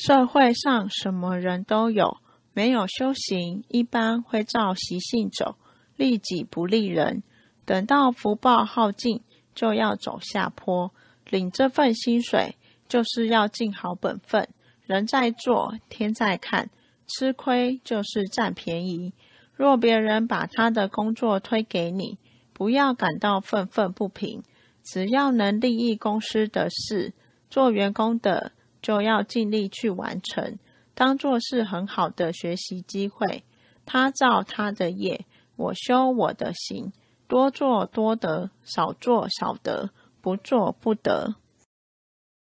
社会上什么人都有，没有修行，一般会照习性走，利己不利人。等到福报耗尽，就要走下坡。领这份薪水，就是要尽好本分。人在做，天在看，吃亏就是占便宜。若别人把他的工作推给你，不要感到愤愤不平。只要能利益公司的事，做员工的。就要尽力去完成，当做是很好的学习机会。他造他的业，我修我的行。多做多得，少做少得，不做不得。